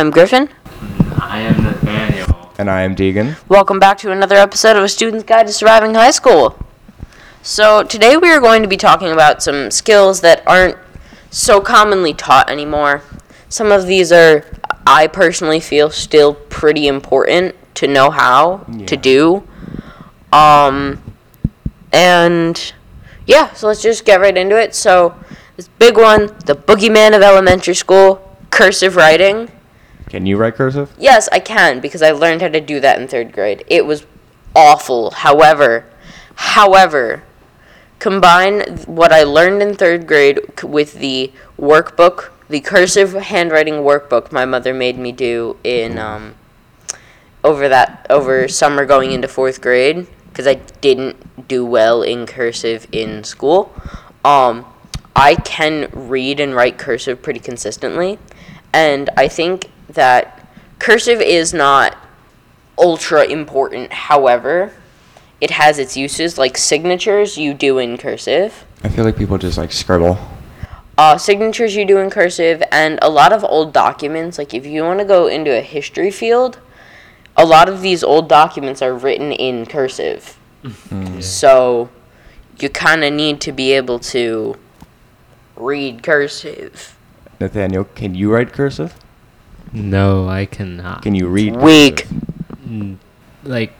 Hello, I'm Griffin. I am Nathaniel. And I am Deegan. Welcome back to another episode of A Student's Guide to Surviving High School. So, today we are going to be talking about some skills that aren't so commonly taught anymore. Some of these are, I personally feel, still pretty important to know how to do. Um, and yeah, so let's just get right into it. So, this big one, the boogeyman of elementary school, cursive writing. Can you write cursive? Yes, I can because I learned how to do that in third grade. It was awful. However, however, combine what I learned in third grade with the workbook, the cursive handwriting workbook my mother made me do in um, over that over summer going into fourth grade because I didn't do well in cursive in school. Um, I can read and write cursive pretty consistently, and I think that cursive is not ultra important. However, it has its uses like signatures you do in cursive. I feel like people just like scribble. Uh, signatures you do in cursive, and a lot of old documents. Like if you want to go into a history field, a lot of these old documents are written in cursive. So you kind of need to be able to read cursive. Nathaniel, can you write cursive? No, I cannot. Can you read? Weak. Mm, Like,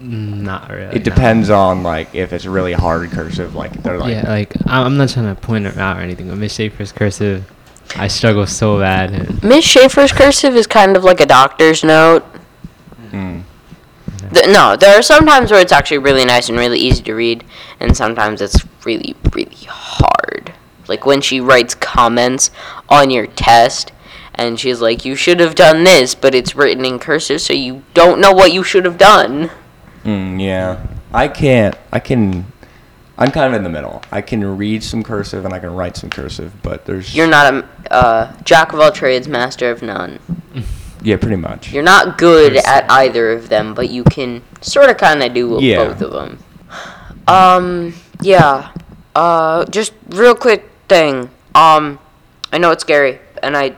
not really. It no. depends on like if it's really hard cursive. Like they're like yeah, like I- I'm not trying to point it out or anything, but Miss Schaefer's cursive, I struggle so bad. And Miss Schaefer's cursive is kind of like a doctor's note. mm, Th- no, there are some times where it's actually really nice and really easy to read, and sometimes it's really, really hard. Like when she writes comments on your test, and she's like, "You should have done this," but it's written in cursive, so you don't know what you should have done. mm, yeah. I can't. I can. I'm kind of in the middle. I can read some cursive and I can write some cursive, but there's You're not a uh, jack of all trades, master of none. yeah, pretty much. You're not good at either of them, but you can sort of kind of do Yeah. both of them. Um, yeah. Uh, just real quick thing. Um, I know it's scary, and I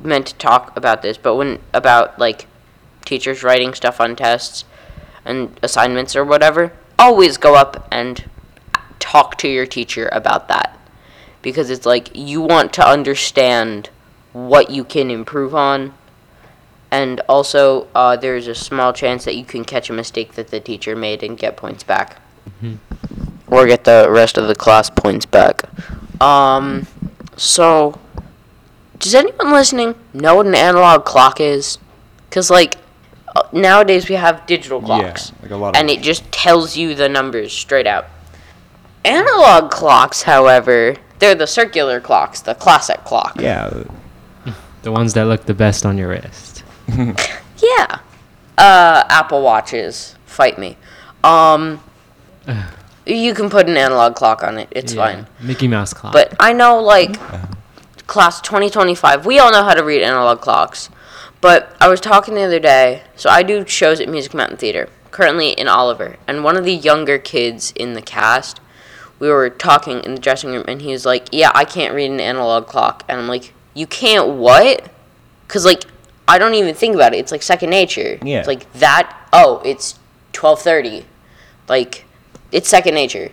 meant to talk about this, but when about like teachers writing stuff on tests and assignments or whatever, always go up and talk to your teacher about that because it's like you want to understand what you can improve on and also, uh, there's a small chance that you can catch a mistake that the teacher made and get points back. Or get the rest of the class points back. Um, so, does anyone listening know what an analog clock is? Because, like, uh, nowadays we have digital clocks. like a lot of- And it just tells you the numbers straight out. Analog clocks, however, they're the circular clocks, the classic clock. Yeah. the ones that look the best on your wrist. Yeah. Uh, Apple Watches. Fight me. Um, you can put an analog clock on it. It's Yeah, fine. Mickey Mouse clock. But I know, like, class 2025, we all know how to read analog clocks. But I was talking the other day, so I do shows at Music Mountain Theater, currently in Oliver. And one of the younger kids in the cast, we were talking in the dressing room, and he was like, Yeah, I can't read an analog clock. And I'm like, You can't what? Because, like, I don't even think about it. It's like second nature. Yeah. It's like that, oh, it's 1230. Like, it's second nature.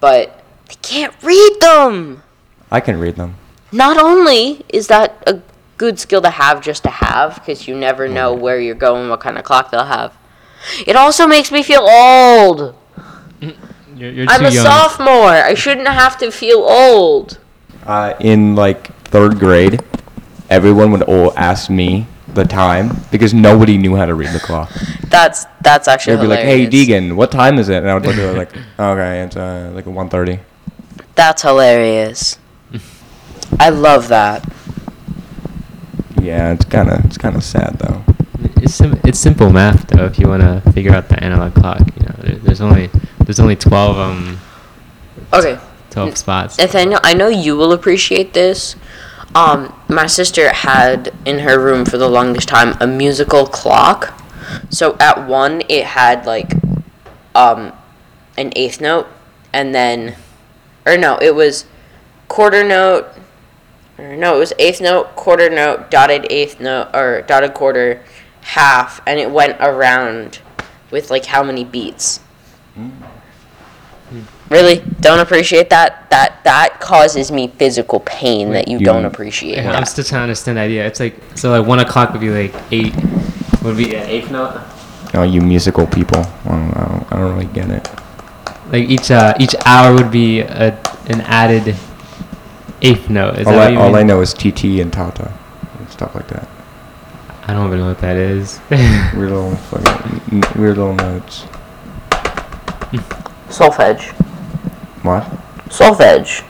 But they can't read them! I can read them. Not only is that a good skill to have just to have because you never know where you're going what kind of clock they'll have it also makes me feel old you're, you're i'm too a young. sophomore i shouldn't have to feel old Uh, in like third grade, everyone would all ask me the time because nobody knew how to read the clock. that's that's actually They'd be like, "Hey. Deegan, what time is it?" And I would look at it like, "Okay, it's uh, like 1.30. that's hilarious i love that Yeah, it's kind of it's kind of sad though. It's sim- it's simple math though. If you want to figure out the analog clock, you know, there, there's only there's only twelve um okay twelve spots. Nathaniel, I know you will appreciate this. Um, my sister had in her room for the longest time a musical clock. So at one, it had like um, an eighth note, and then, or no, it was quarter note, or no, it was eighth note, quarter note, dotted eighth note, or dotted quarter, half, and it went around with like how many beats. Really, don't appreciate that. That that causes me physical pain that you, you- don't appreciate. Yeah, I'm still trying to understand the idea. It's like so like one o'clock would be like eight would be an eighth note. Oh, you musical people. I don't, I don't, I don't really get it. Like each uh, each hour would be a, an added eighth note. Is all that I, what you all I know is TT and Tata. and Stuff like that. I don't even know what that is. Weird little fucking weird little notes. Solfege. What? Solfege.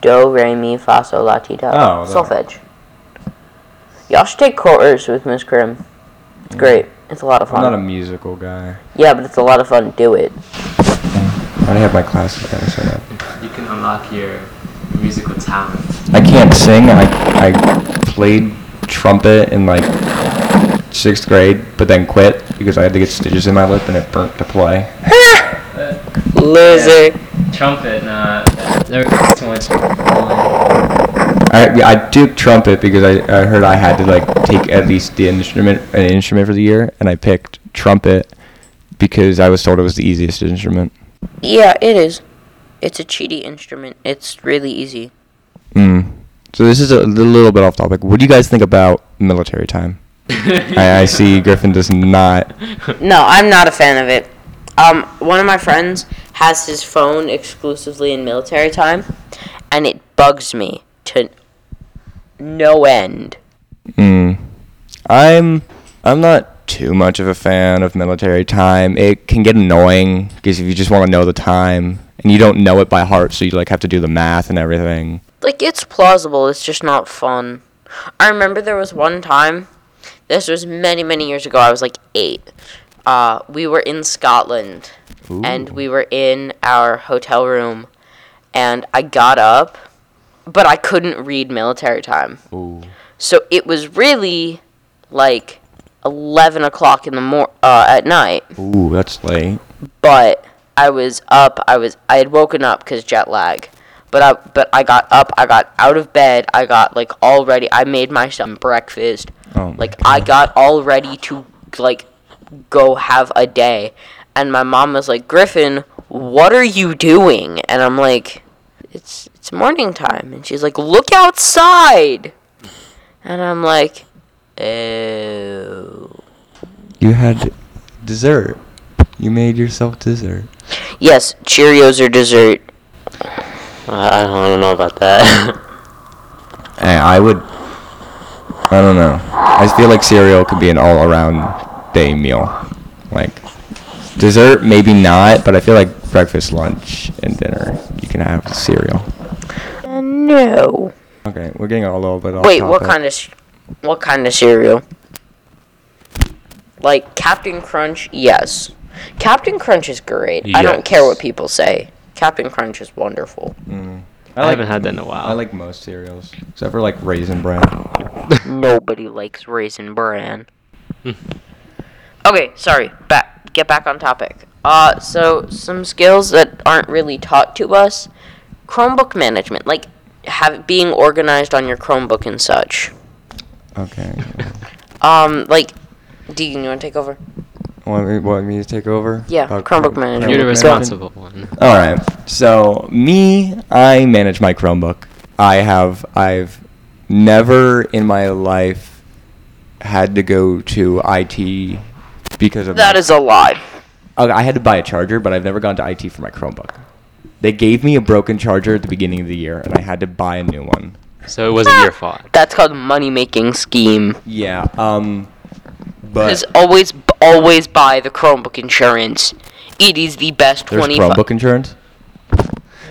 Do, re, mi, fa, sol, la, ti, do. Oh, that- Solfege. Y'all should take chorus with Miss Krim. It's great. It's a lot of fun. I'm not a musical guy. yeah, but it's a lot of fun. Do it. I already have my classes kind of set up. you can unlock your musical talent. I can't sing. I I played trumpet in like sixth grade, but then quit because I had to get stitches in my lip and it burnt to play. Loser. Trumpet, nah. There's too much. I I took trumpet because I, I heard I had to like take at least the instrument an instrument for the year, and I picked trumpet because I was told it was the easiest instrument. Yeah, it is. It's a cheaty instrument. It's really easy. Mm. So this is a little bit off topic. What do you guys think about military time? I, I see Griffin does not. No, I'm not a fan of it. Um, one of my friends has his phone exclusively in military time, and it bugs me to no end. Mm. I'm I'm not too much of a fan of military time. It can get annoying because if you just want to know the time and you don't know it by heart, so you like have to do the math and everything. Like, it's plausible, it's just not fun. I remember there was one time, this was many, many years ago, I was like eight. Uh, we were in Scotland, and we were in our hotel room, and I got up, but I couldn't read military time. Ooh. So it was really like 11 o'clock in the mor- uh, at night. Ooh, that's late. But I was up. I was I had woken up because jet lag. But I but I got up. I got out of bed. I got like all ready. I made myself breakfast. Oh my like I got all ready to like go have a day. And my mom was like, Griffin, what are you doing? And I'm like, it's it's morning time. And she's like, look outside. And I'm like, oh. You had dessert. You made yourself dessert. Yes, Cheerios are dessert. I don't know about that. Hey, I would. I don't know. I feel like cereal could be an all-around day meal. Like dessert, maybe not, but I feel like breakfast, lunch, and dinner you can have cereal. Uh, no. Okay, we're getting a little bit off. Wait, what kind of sh- what kind of cereal? Like Captain Crunch? Yes. Captain Crunch is great. I don't care what people say. Captain Crunch is wonderful. Mm. I, haven't had that in a while. I like most cereals, except for like raisin bran. Nobody likes raisin bran. okay, sorry. Back get back on topic. Uh so some skills that aren't really taught to us. Chromebook management, like have being organized on your Chromebook and such. Okay. Um like Deegan, you want to take over? want, me, want me to take over? Yeah, About Chromebook Chrome- management. You're the responsible one. All right. So me, I manage my Chromebook. I have I've never in my life had to go to IT because of That my- is a lie. I had to buy a charger, but I've never gone to IT for my Chromebook. They gave me a broken charger at the beginning of the year, and I had to buy a new one. So it wasn't your fault. That's called money making scheme. Yeah. Um. But Because always, always buy the Chromebook insurance. It is the best there's twenty. Chromebook insurance.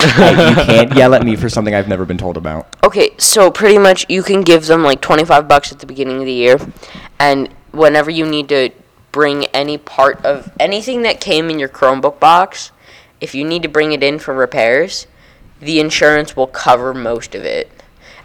Hey, you can't yell at me for something I've never been told about. Okay, so pretty much you can give them like 25 bucks at the beginning of the year and whenever you need to bring any part of anything that came in your Chromebook box, if you need to bring it in for repairs, the insurance will cover most of it.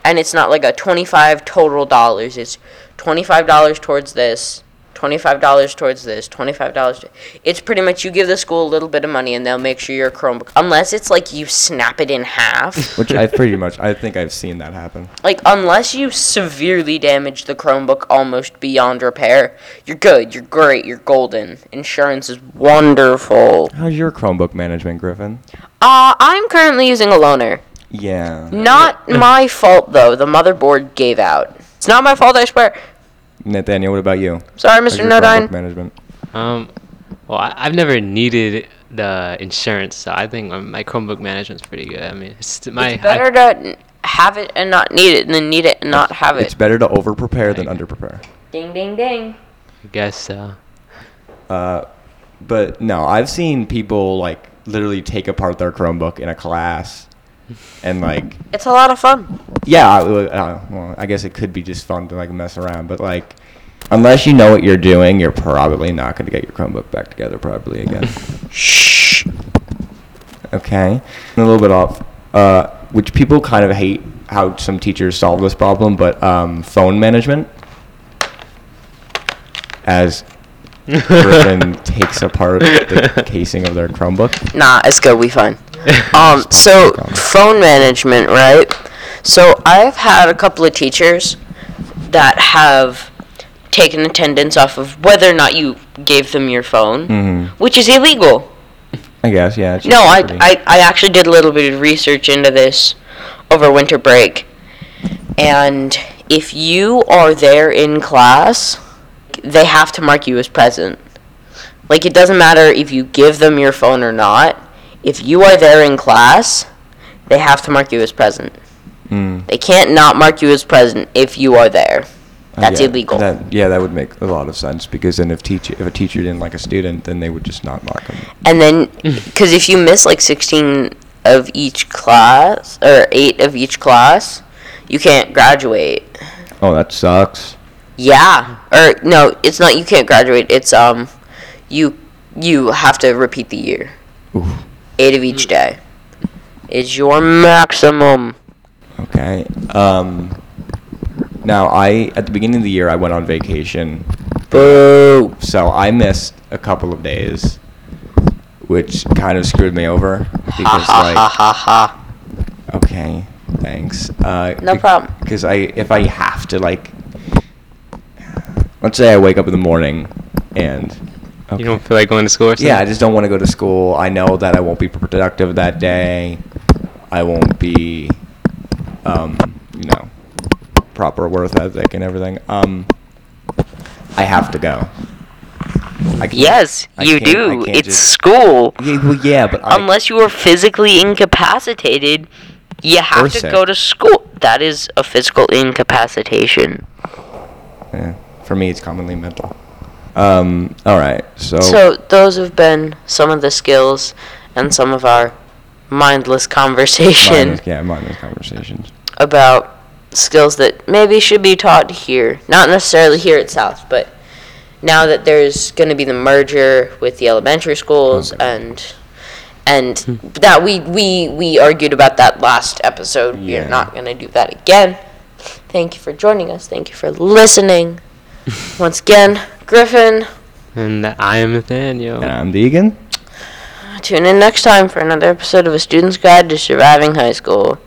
And it's not like a 25 total dollars, it's $25 towards this $25 towards this, $25. It's pretty much you give the school a little bit of money and they'll make sure your Chromebook, unless it's like you snap it in half. Which I pretty much, I think I've seen that happen. like, unless you severely damage the Chromebook almost beyond repair, you're good, you're great, you're golden. Insurance is wonderful. How's your Chromebook management, Griffin? Uh, I'm currently using a loaner. Yeah. Not my fault, though. The motherboard gave out. It's not my fault, I swear. Nathaniel, what about you? Sorry, Mr. your No Chromebook Dine. management? Um, well, I, I've never needed the insurance, so I think my Chromebook management's pretty good. I mean, it's my It's better to have it and not need it than need it and not have it. It's better to over prepare than under prepare. Ding, ding, ding. I guess so. Uh, but no, I've seen people like literally take apart their Chromebook in a class, and like, It's a lot of fun. yeah, I, uh, well, I guess it could be just fun to like mess around, but like, unless you know what you're doing, you're probably not going to get your Chromebook back together probably again. Shh. okay, and a little bit off, uh, which people kind of hate how some teachers solve this problem, but um, phone management. As Griffin takes apart the casing of their Chromebook. Nah, it's good. We fine. Um, so phone management, right? So I've had a couple of teachers that have taken attendance off of whether or not you gave them your phone, Mhm. which is illegal. I guess, yeah. No, I, I, I actually did a little bit of research into this over winter break. And if you are there in class, they have to mark you as present. Like, it doesn't matter if you give them your phone or not. If you are there in class, they have to mark you as present. Mm, They can't not mark you as present if you are there. I That's get- illegal. That, yeah, that would make a lot of sense because then if teach if a teacher didn't like a student, then they would just not mark them. And then, because if you miss like 16 of each class, or 8 of each class, you can't graduate. Oh, that sucks. Yeah. Or, no, it's not you can't graduate. It's, um, you, you have to repeat the year. Oof. 8 of each day is your maximum. Okay. Um. Now, I at the beginning of the year I went on vacation, Boo. so I missed a couple of days, which kind of screwed me over Ha because ha like ha ha ha. okay, thanks. Uh, No problem. Because I if I have to like, let's say I wake up in the morning and okay. You don't feel like going to school or something? Yeah, I just don't want to go to school. I know that I won't be productive that day. I won't be, um, you know, proper worth ethic and everything. Um, I have to go. I Yes, I you do. It's just- school. Yeah, well, yeah, but I, Unless you are physically incapacitated, you have Or to sick. go to school. That is a physical incapacitation. yeah, for me, it's commonly mental. Um, all right, so, So those have been some of the skills and some of our mindless conversation mindless, yeah, mindless conversations. about skills that maybe should be taught here. Not necessarily here at South, but now that there's going to be the merger with the elementary schools Okay. and and that we we we argued about that last episode. Yeah. We're not going to do that again. Thank you for joining us. Thank you for listening. Once again, Griffin, And I am Nathaniel. And I'm Deegan. tune in next time for another episode of A Student's Guide to Surviving High School.